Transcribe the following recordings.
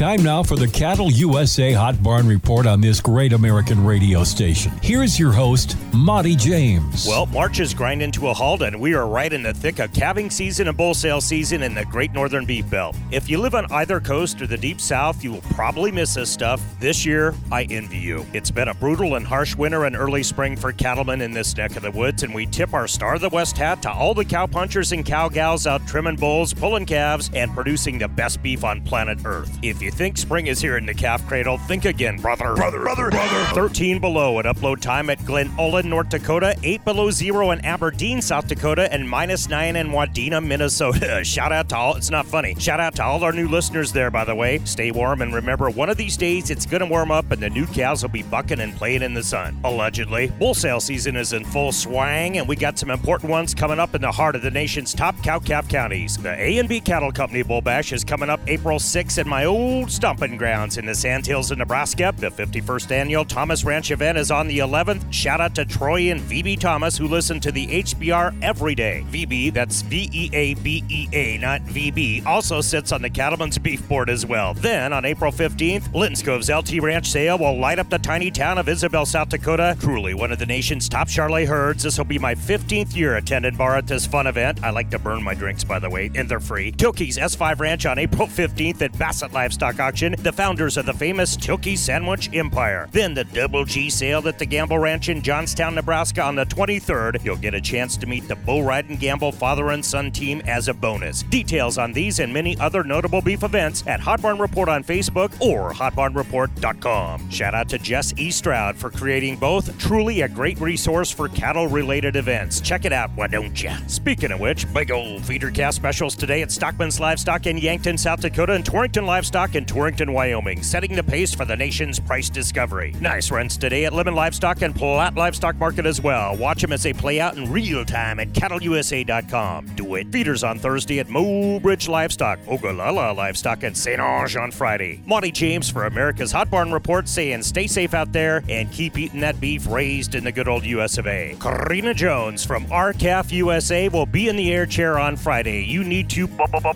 Time now for the Cattle USA Hot Barn Report on this great American radio station. Here's your host, Monte James. Well, March is grinding to a halt, and we are right in the thick of calving season and bull sale season in the Great Northern Beef Belt. If you live on either coast or the deep south, you will probably miss this stuff. This year, I envy you. It's been a brutal and harsh winter and early spring for cattlemen in this neck of the woods, and we tip our Star of the West hat to all the cow punchers and cow gals out trimming bulls, pulling calves, and producing the best beef on planet Earth. If you think spring is here in the calf cradle, think again, brother. Brother, brother, brother. 13 below at upload time at Glen Ullin, North Dakota, 8 below zero in Aberdeen, South Dakota, and minus 9 in Wadena, Minnesota. Shout out to all, it's not funny. Shout out to all our new listeners there, by the way. Stay warm and remember, one of these days it's going to warm up and the new cows will be bucking and playing in the sun. Allegedly. Bull sale season is in full swang, and we got some important ones coming up in the heart of the nation's top cow calf counties. The A&B Cattle Company Bull Bash is coming up April 6th in my old stomping grounds in the Sandhills of Nebraska. The 51st annual Thomas Ranch event is on the 11th. Shout out to Troy and VB Thomas who listen to the HBR every day. VB, that's V E A B E A, not VB, also sits on the Cattlemen's Beef Board as well. Then on April 15th, Lindskov's LT Ranch sale will light up the tiny town of Isabel, South Dakota. Truly one of the nation's top Charolais herds. This will be my 15th year attending bar at this fun event. I like to burn my drinks, by the way, and they're free. Tilkey's S5 Ranch on April 15th at Bassett Livestock Auction, the founders of the famous Tilkey Sandwich Empire. Then the Double G sale at the Gamble Ranch in Johnstown, Nebraska on the 23rd. You'll get a chance to meet the Bull Ride and Gamble father and son team as a bonus. Details on these and many other notable beef events at Hot Barn Report on Facebook or hotbarnreport.com. Shout out to Jess E. Stroud for creating both. Truly a great resource for cattle related events. Check it out, why don't you? Speaking of which, big old feeder calf specials today at Stockman's Livestock in Yankton, South Dakota, and Torrington Livestock in Torrington, Wyoming, setting the pace for the nation's price discovery. Nice runs today at Lemmon Livestock and Platte Livestock Market as well. Watch them as they play out in real time at cattleusa.com. Do it. Feeders on Thursday at Mobridge Livestock, Ogallala Livestock, and St. Onge on Friday. Monte James for America's Hot Barn Report saying stay safe out there and keep eating that beef raised in the good old US of A. Karina Jones from R-CALF USA will be in the air chair on Friday. You need to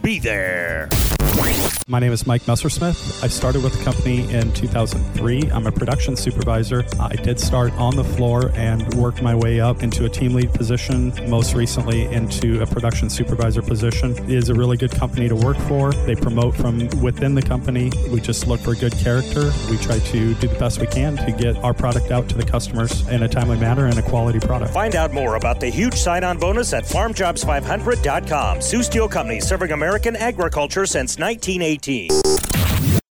be there. My name is Mike Messersmith. I started with the company in 2003. I'm a production supervisor. I did start on the floor and worked my way up into a team lead position, most recently into a production supervisor position. It is a really good company to work for. They promote from within the company. We just look for good character. We try to do the best we can to get our product out to the customers in a timely manner and a quality product. Find out more about the huge sign on bonus at farmjobs500.com. Sioux Steel Company serving American agriculture since 2018.